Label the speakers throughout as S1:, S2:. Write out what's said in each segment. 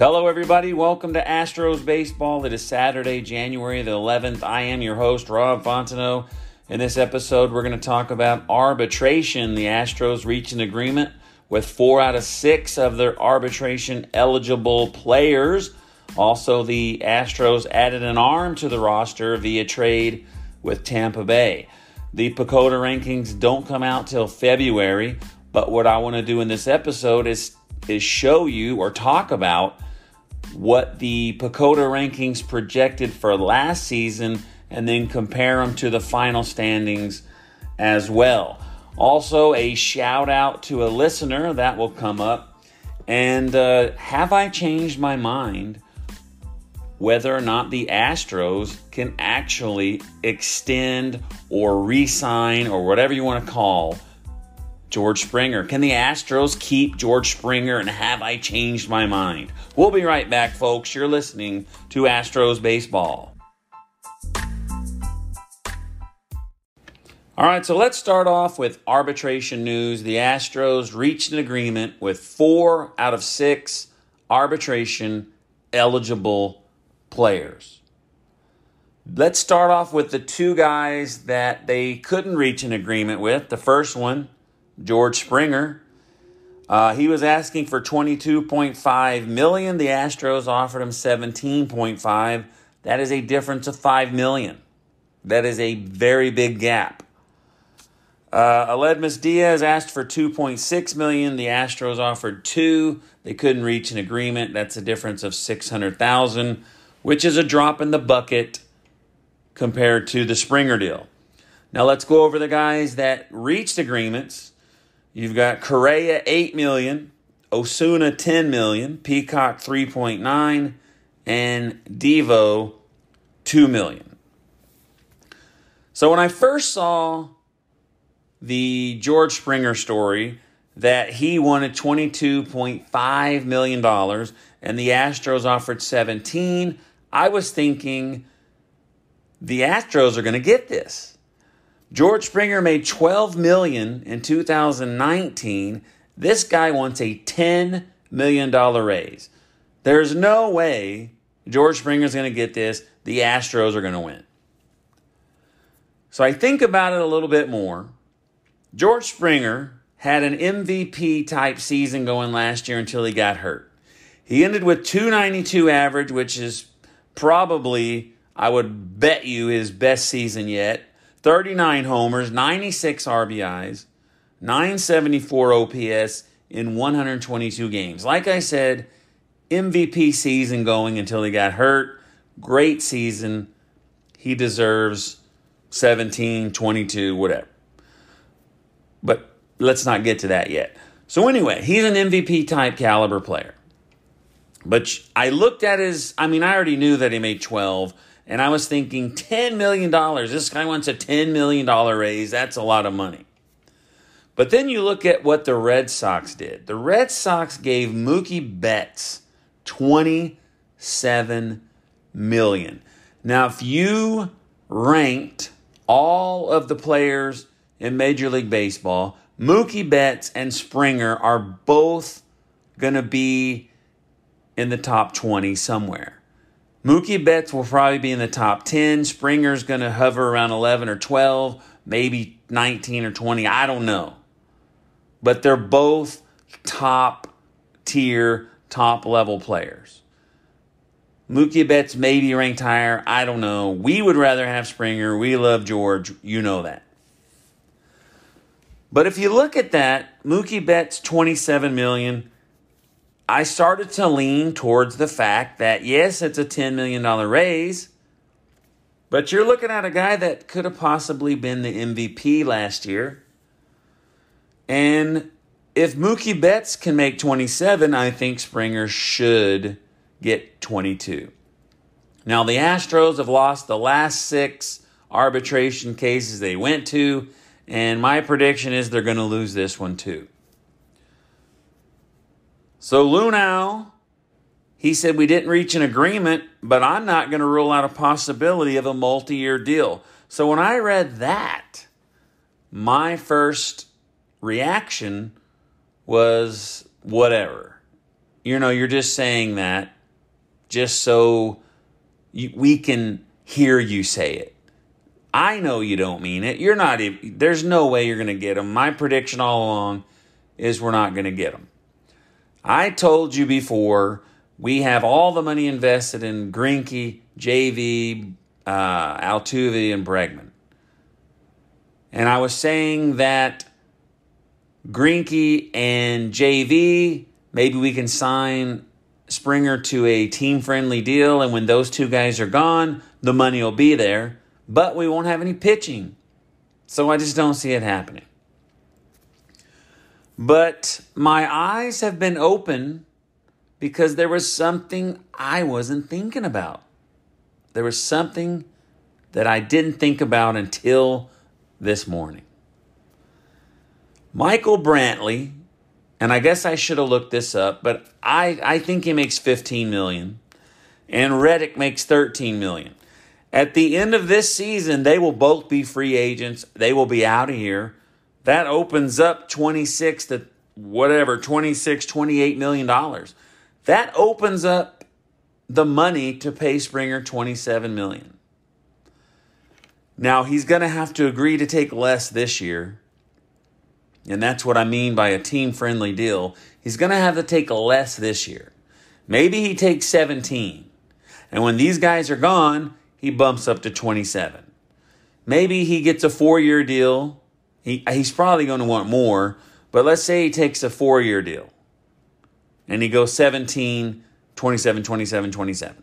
S1: Hello, everybody. Welcome to Astros Baseball. It is Saturday, January the 11th. I am your host, Rob Fontenot. In this episode, we're going to talk about arbitration. The Astros reached an agreement with four out of six of their arbitration eligible players. Also, the Astros added an arm to the roster via trade with Tampa Bay. The PECOTA rankings don't come out till February, but what I want to do in this episode is is show you or talk about what the PECOTA rankings projected for last season and then compare them to the final standings as well. Also, a shout out to a listener that will come up. And uh, have I changed my mind whether or not the Astros can actually extend or re sign or whatever you want to call George Springer. Can the Astros keep George Springer and have I changed my mind? We'll be right back, folks. You're listening to Astros Baseball. All right, so let's start off with arbitration news. The Astros reached an agreement with four out of six arbitration eligible players. Let's start off with the two guys that they couldn't reach an agreement with. The first one, George Springer. Uh, he was asking for 22.5 million. The Astros offered him 17.5. That is a difference of 5 million. That is a very big gap. Uh, Aledmys Diaz asked for 2.6 million. The Astros offered two. They couldn't reach an agreement. That's a difference of 600,000, which is a drop in the bucket compared to the Springer deal. Now let's go over the guys that reached agreements. You've got Correa 8 million, Osuna 10 million, Peacock 3.9, and Devo 2 million. So when I first saw the George Springer story that he wanted $22.5 million and the Astros offered 17, I was thinking the Astros are going to get this. George Springer made 12 million in 2019. This guy wants a 10 million dollar raise. There's no way George Springer's going to get this. The Astros are going to win. So I think about it a little bit more. George Springer had an MVP type season going last year until he got hurt. He ended with 292 average, which is probably, I would bet you, his best season yet. 39 homers, 96 RBIs, 974 OPS in 122 games. Like I said, MVP season going until he got hurt. Great season. He deserves 17, 22, whatever. But let's not get to that yet. So, anyway, he's an MVP type caliber player. But I looked at his, I mean, I already knew that he made 12, and I was thinking $10 million. This guy wants a $10 million raise. That's a lot of money. But then you look at what the Red Sox did. The Red Sox gave Mookie Betts 27 million. Now, if you ranked all of the players in Major League Baseball, Mookie Betts and Springer are both going to be in the top 20 somewhere. Mookie Betts will probably be in the top 10. Springer's going to hover around 11 or 12, maybe 19 or 20. I don't know. But they're both top tier, top level players. Mookie Betts may be ranked higher. I don't know. We would rather have Springer. We love George. You know that. But if you look at that, Mookie Betts 27 million. I started to lean towards the fact that yes, it's a $10 million raise, but you're looking at a guy that could have possibly been the MVP last year. And if Mookie Betts can make 27, I think Springer should get 22. Now, the Astros have lost the last six arbitration cases they went to, and my prediction is they're going to lose this one too. So, Luhnow, he said we didn't reach an agreement, but I'm not going to rule out a possibility of a multi year deal. So, when I read that, my first reaction was whatever. You know, you're just saying that just so we can hear you say it. I know you don't mean it. You're not. There's no way you're going to get them. My prediction all along is we're not going to get them. I told you before we have all the money invested in Greinke, JV, uh, Altuve, and Bregman, and I was saying that Greinke and JV maybe we can sign Springer to a team friendly deal, and when those two guys are gone, the money will be there, but we won't have any pitching. So I just don't see it happening. But my eyes have been open because there was something I wasn't thinking about. There was something that I didn't think about until this morning. Michael Brantley and I guess I should have looked this up, but I, I think he makes 15 million and Reddick makes 13 million. At the end of this season, they will both be free agents. They will be out of here. That opens up 26 to whatever, 26, 28 million dollars. That opens up the money to pay Springer 27 million. Now, he's going to have to agree to take less this year and that's what I mean by a team friendly deal, he's going to have to take less this year. Maybe he takes 17. And when these guys are gone, he bumps up to 27. Maybe he gets a four year deal. He, he's probably going to want more, but let's say he takes a four year deal and he goes 17, 27, 27, 27.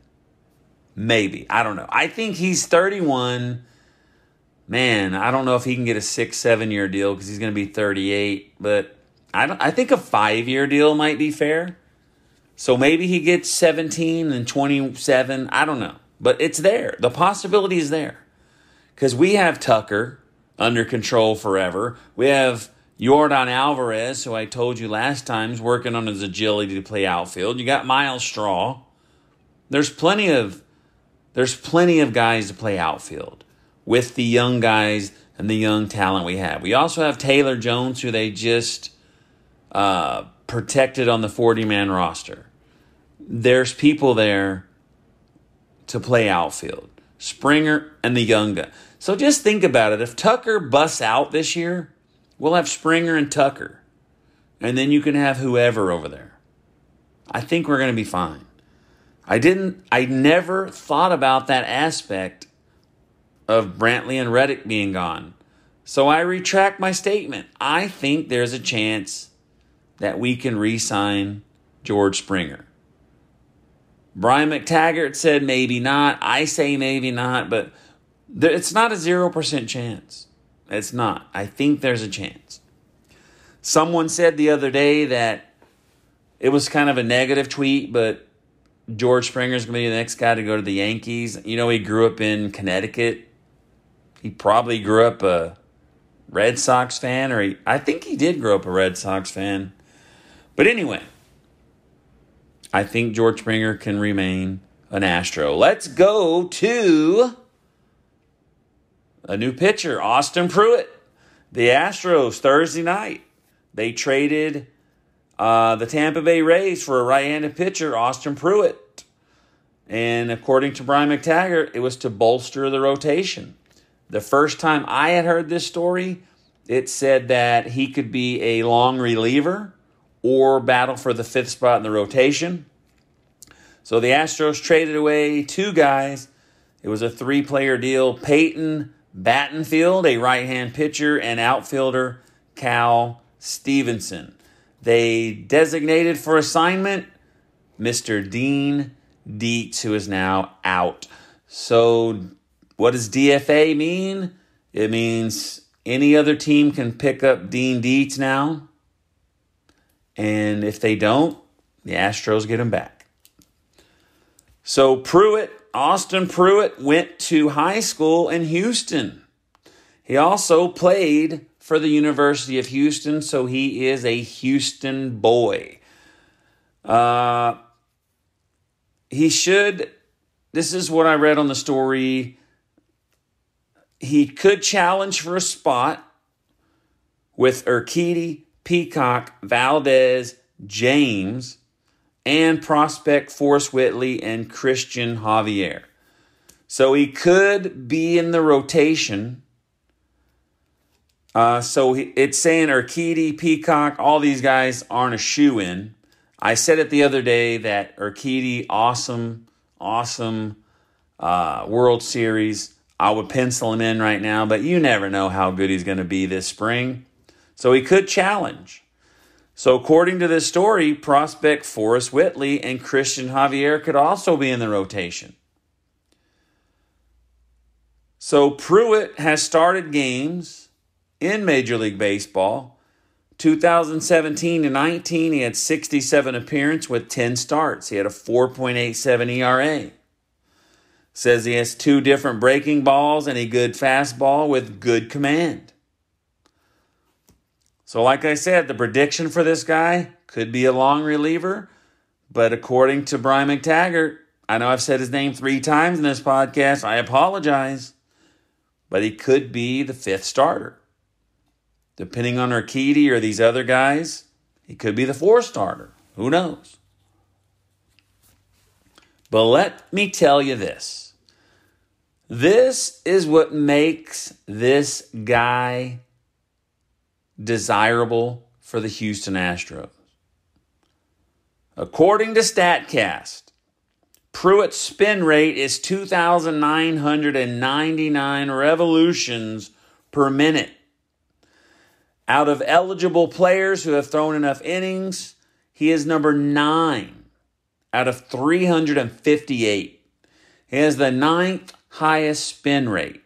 S1: Maybe. I don't know. I think he's 31 man, I don't know if he can get a six, seven year deal because he's going to be 38. But I, don't, I think a five year deal might be fair. So maybe he gets 17 and 27. I don't know. But it's there. The possibility is there. Because we have Tucker under control forever. We have Yordan Alvarez, who I told you last time is working on his agility to play outfield. You got Myles Straw. There's plenty of there's plenty of guys to play outfield with the young guys and the young talent we have. We also have Taylor Jones, who they just uh, protected on the 40 man roster. There's people there to play outfield. Springer and the young guy. So just think about it. If Tucker busts out this year, we'll have Springer and Tucker. And then you can have whoever over there. I think we're going to be fine. I didn't, I never thought about that aspect of Brantley and Reddick being gone. So I retract my statement. I think there's a chance that we can re sign George Springer. Brian McTaggart said maybe not. I say maybe not, but it's not a 0% chance. It's not. I think there's a chance. Someone said the other day that it was kind of a negative tweet, but George Springer is going to be the next guy to go to the Yankees. You know, he grew up in Connecticut. He probably grew up a Red Sox fan, or he, I think he did grow up a Red Sox fan. But anyway, I think George Springer can remain an Astro. Let's go to a new pitcher, Austin Pruitt. The Astros Thursday night. They traded uh, the Tampa Bay Rays for a right-handed pitcher, Austin Pruitt. And according to Brian McTaggart, it was to bolster the rotation. The first time I had heard this story, it said that he could be a long reliever or battle for the fifth spot in the rotation. So the Astros traded away two guys. It was a three player deal Peyton Battenfield, a right hand pitcher, and outfielder Cal Stevenson. They designated for assignment Mr. Dean Deetz, who is now out. So, what does DFA mean? It means any other team can pick up Dean Deetz now. And if they don't, the Astros get him back. So, Pruitt, Austin Pruitt, went to high school in Houston. He also played for the University of Houston, so he is a Houston boy. Uh, he should, this is what I read on the story. He could challenge for a spot with Urquidy, Peacock, Valdez, James, and prospect Forrest Whitley and Cristian Javier. So he could be in the rotation. Uh, so it's saying Urquidy, Peacock, all these guys aren't a shoe in. I said it the other day that Urquidy, awesome, awesome uh, World Series. I would pencil him in right now, but you never know how good he's going to be this spring. So he could challenge. So, according to this story, prospect Forrest Whitley and Cristian Javier could also be in the rotation. So, Pruitt has started games in Major League Baseball 2017 to 19, he had 67 appearances with 10 starts. He had a 4.87 ERA. Says he has two different breaking balls and a good fastball with good command. So, like I said, the prediction for this guy could be a long reliever, but according to Brian McTaggart, I know I've said his name three times in this podcast. I apologize, but he could be the fifth starter. Depending on Urquidy or these other guys, he could be the four starter. Who knows? But let me tell you this. This is what makes this guy desirable for the Houston Astros. According to StatCast, Pruitt's spin rate is 2,999 revolutions per minute. Out of eligible players who have thrown enough innings, he is number nine out of 358. He has the ninth highest spin rate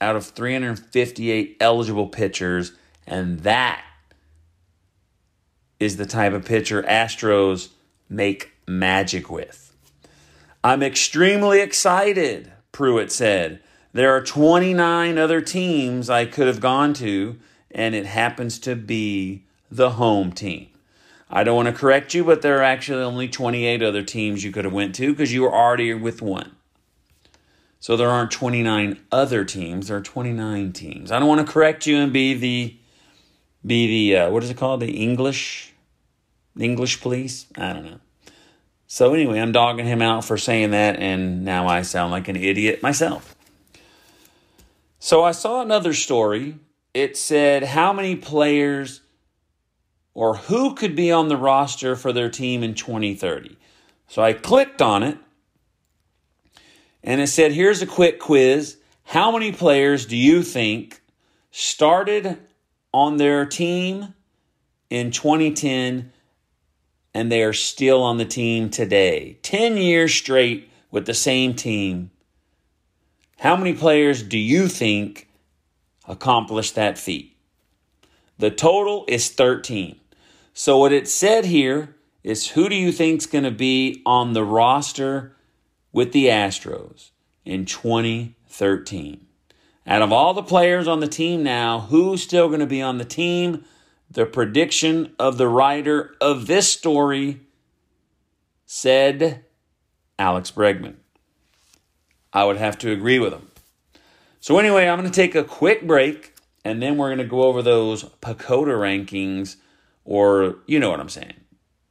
S1: out of 358 eligible pitchers, and that is the type of pitcher Astros make magic with. I'm extremely excited, Pruitt said. There are 29 other teams I could have gone to and it happens to be the home team. I don't want to correct you, but there are actually only 28 other teams you could have went to because you were already with one. So there aren't 29 other teams, there are 29 teams. I don't want to correct you and be the be the uh, what is it called? The English English police? I don't know. So anyway, I'm dogging him out for saying that and now I sound like an idiot myself. So I saw another story it said how many players or who could be on the roster for their team in 2030. So I clicked on it and it said, here's a quick quiz. How many players do you think started on their team in 2010 and they are still on the team today? 10 years straight with the same team. How many players do you think accomplished that feat. The total is 13. So what it said here is who do you think's going to be on the roster with the Astros in 2013? Out of all the players on the team now, who's still going to be on the team? The prediction of the writer of this story said Alex Bregman. I would have to agree with him. So, anyway, I'm going to take a quick break and then we're going to go over those PECOTA rankings, or you know what I'm saying.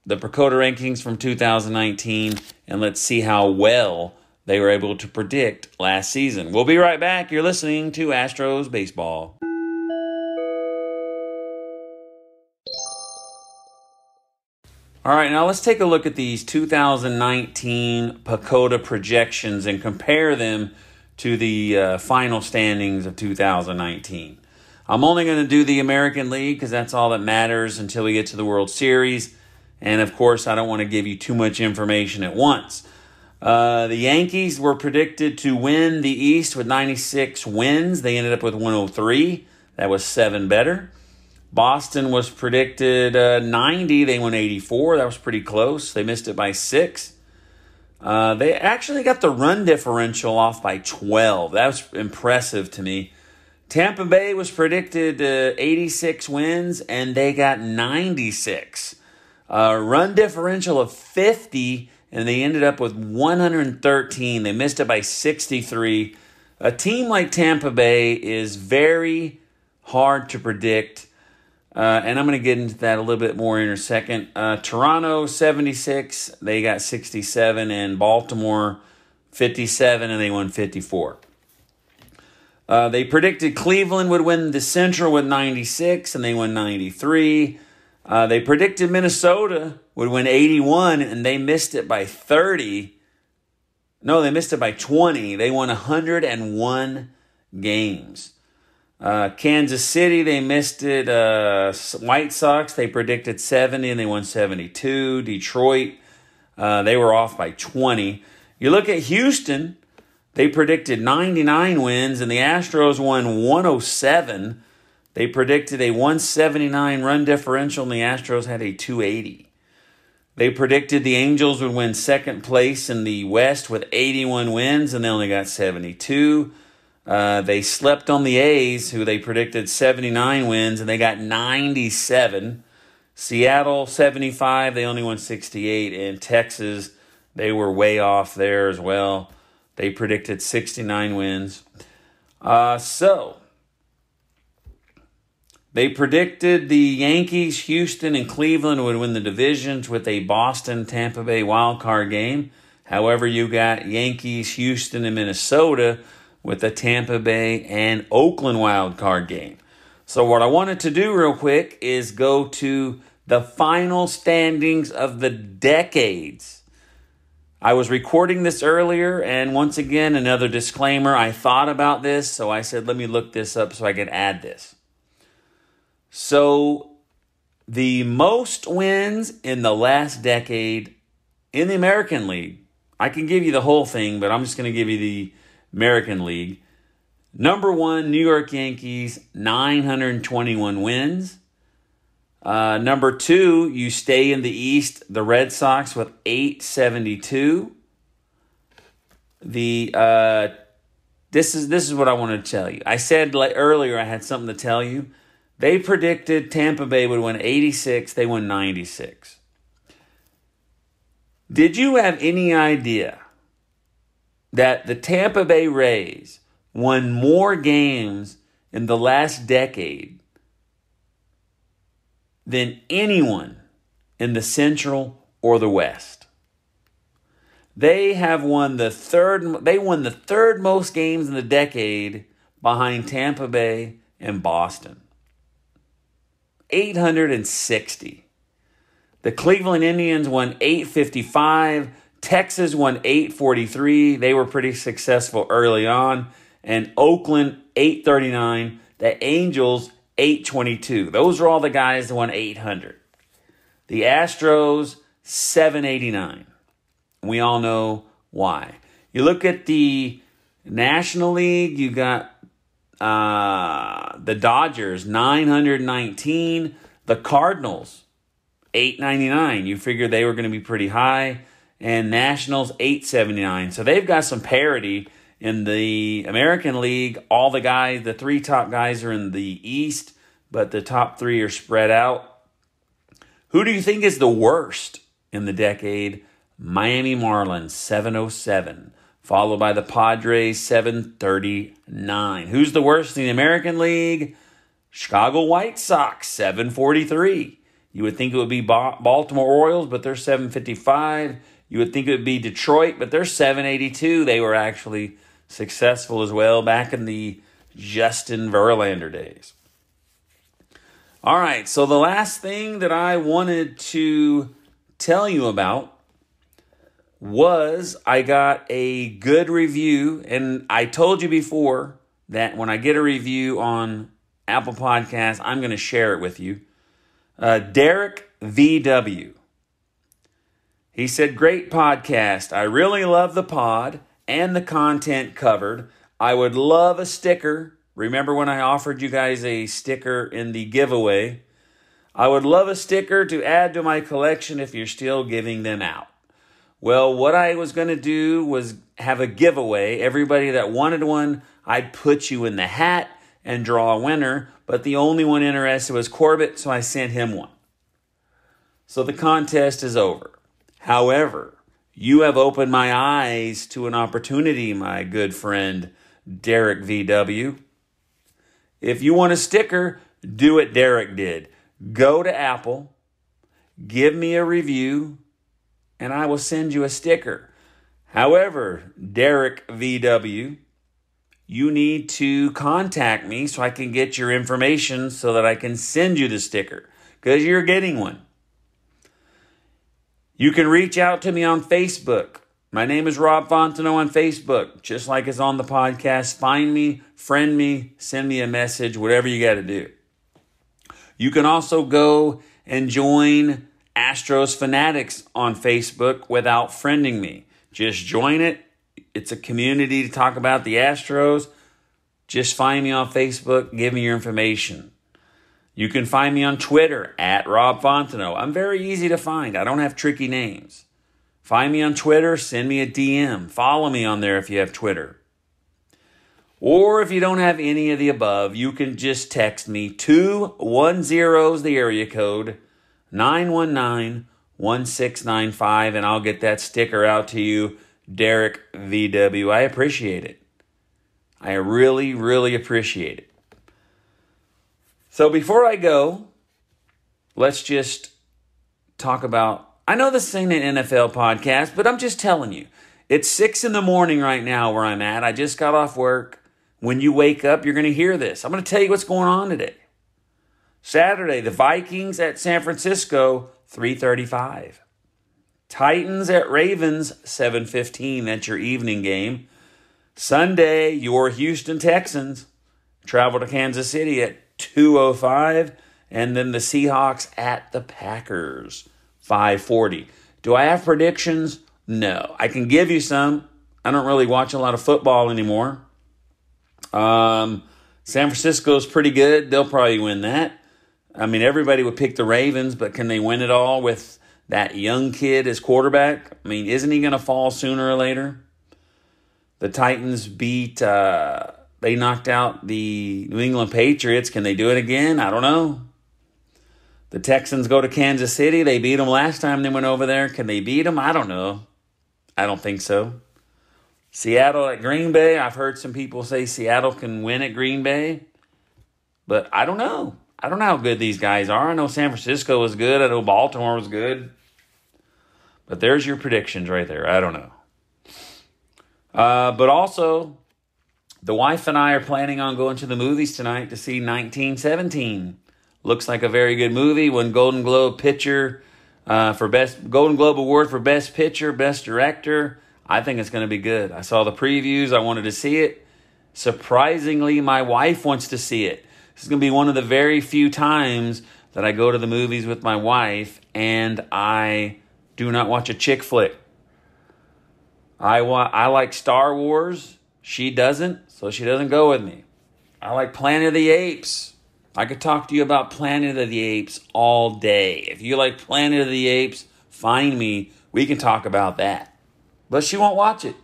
S1: The PECOTA rankings from 2019, and let's see how well they were able to predict last season. We'll be right back. You're listening to Astros Baseball. All right, now let's take a look at these 2019 PECOTA projections and compare them to the uh, final standings of 2019. I'm only going to do the American League because that's all that matters until we get to the World Series. And of course, I don't want to give you too much information at once. Uh, the Yankees were predicted to win the East with 96 wins. They ended up with 103. That was seven better. Boston was predicted uh, 90. They won 84. That was pretty close. They missed it by six. Uh, they actually got the run differential off by 12. That was impressive to me. Tampa Bay was predicted uh, 86 wins, and they got 96. Uh, run differential of 50, and they ended up with 113. They missed it by 63. A team like Tampa Bay is very hard to predict. Uh, and I'm going to get into that a little bit more in a second. Uh, Toronto 76, they got 67, and Baltimore 57, and they won 54. Uh, they predicted Cleveland would win the Central with 96, and they won 93. Uh, they predicted Minnesota would win 81, and they missed it by 30. No, they missed it by 20. They won 101 games. Uh, Kansas City, they missed it. Uh, White Sox, they predicted 70 and they won 72. Detroit, uh, they were off by 20. You look at Houston, they predicted 99 wins and the Astros won 107. They predicted a 179 run differential and the Astros had a 280. They predicted the Angels would win second place in the West with 81 wins and they only got 72. Uh, they slept on the A's, who they predicted 79 wins, and they got 97. Seattle 75, they only won 68. And Texas, they were way off there as well. They predicted 69 wins. Uh, so, they predicted the Yankees, Houston, and Cleveland would win the divisions with a Boston Tampa Bay wild card game. However, you got Yankees, Houston, and Minnesota with a Tampa Bay and Oakland wild card game. So, what I wanted to do real quick is go to the final standings of the decades. I was recording this earlier, and once again, another disclaimer. I thought about this, so I said, let me look this up so I could add this. So, the most wins in the last decade in the American League, I can give you the whole thing, but I'm just going to give you the American League. Number one, New York Yankees, 921 wins. Uh, number two, you stay in the East, the Red Sox with 872. The uh, this is this is what I want to tell you. I said like earlier I had something to tell you. They predicted Tampa Bay would win 86. They won 96. Did you have any idea that the Tampa Bay Rays won more games in the last decade than anyone in the Central or the West. They have won the third they won the third most games in the decade behind Tampa Bay and Boston. 860. The Cleveland Indians won 855. Texas won 843. They were pretty successful early on. And Oakland 839. The Angels 822. Those are all the guys that won 800. The Astros 789. We all know why. You look at the National League, you got uh, the Dodgers 919, the Cardinals 899. You figured they were going to be pretty high and Nationals 879. So they've got some parity in the American League. All the guys, the three top guys are in the East, but the top three are spread out. Who do you think is the worst in the decade? Miami Marlins 707, followed by the Padres 739. Who's the worst in the American League? Chicago White Sox 743. You would think it would be Baltimore Orioles, but they're 755. You would think it would be Detroit, but they're 782. They were actually successful as well back in the Justin Verlander days. All right, so the last thing that I wanted to tell you about was I got a good review, and I told you before that when I get a review on Apple Podcasts, I'm going to share it with you. Uh, Derek VW. He said, Great podcast. I really love the pod and the content covered. I would love a sticker. Remember when I offered you guys a sticker in the giveaway? I would love a sticker to add to my collection if you're still giving them out. Well, what I was going to do was have a giveaway. Everybody that wanted one, I'd put you in the hat and draw a winner, but the only one interested was Corbett, so I sent him one. So the contest is over. However, you have opened my eyes to an opportunity, my good friend Derek VW. If you want a sticker, do what Derek did. Go to Apple, give me a review, and I will send you a sticker. However, Derek VW, you need to contact me so I can get your information so that I can send you the sticker because you're getting one. You can reach out to me on Facebook. My name is Rob Fontenot on Facebook, just like it's on the podcast. Find me, friend me, send me a message, whatever you got to do. You can also go and join Astros Fanatics on Facebook without friending me. Just join it. It's a community to talk about the Astros. Just find me on Facebook, give me your information. You can find me on Twitter at Rob Fontenot. I'm very easy to find. I don't have tricky names. Find me on Twitter, send me a DM. Follow me on there if you have Twitter. Or if you don't have any of the above, you can just text me 210 is the area code 919 1695 and I'll get that sticker out to you, Derek VW. I appreciate it. I really, really appreciate it. So before I go, let's just talk about. I know this ain't an NFL podcast, but I'm just telling you. It's six in the morning right now where I'm at. I just got off work. When you wake up, you're going to hear this. I'm going to tell you what's going on today. Saturday, the Vikings at San Francisco, 335. Titans at Ravens, 715. That's your evening game. Sunday, your Houston Texans travel to Kansas City at 205 and then the Seahawks at the Packers 540. Do I have predictions? No. I can give you some. I don't really watch a lot of football anymore. Um, San Francisco's pretty good. They'll probably win that. I mean, everybody would pick the Ravens, but can they win it all with that young kid as quarterback? I mean, isn't he going to fall sooner or later? The Titans beat uh, they knocked out the New England Patriots. Can they do it again? I don't know. The Texans go to Kansas City. They beat them last time they went over there. Can they beat them? I don't know. I don't think so. Seattle at Green Bay. I've heard some people say Seattle can win at Green Bay, but I don't know. I don't know how good these guys are. I know San Francisco was good. I know Baltimore was good. But there's your predictions right there. I don't know. Uh, but also, the wife and I are planning on going to the movies tonight to see 1917. Looks like a very good movie. Won Golden Globe picture uh, for best Golden Globe award for best picture, best director. I think it's going to be good. I saw the previews. I wanted to see it. Surprisingly, my wife wants to see it. This is going to be one of the very few times that I go to the movies with my wife and I do not watch a chick flick. I want I like Star Wars. She doesn't so she doesn't go with me. I like Planet of the Apes. I could talk to you about Planet of the Apes all day. If you like Planet of the Apes, find me. We can talk about that. But she won't watch it.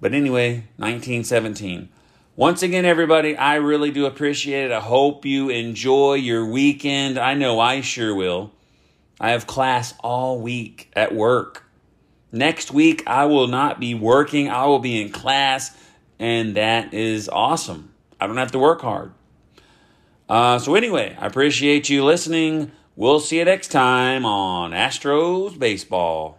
S1: But anyway, 1917. Once again, everybody, I really do appreciate it. I hope you enjoy your weekend. I know I sure will. I have class all week at work. Next week, I will not be working, I will be in class and that is awesome. I don't have to work hard. Uh, so, anyway, I appreciate you listening. We'll see you next time on Astros Baseball.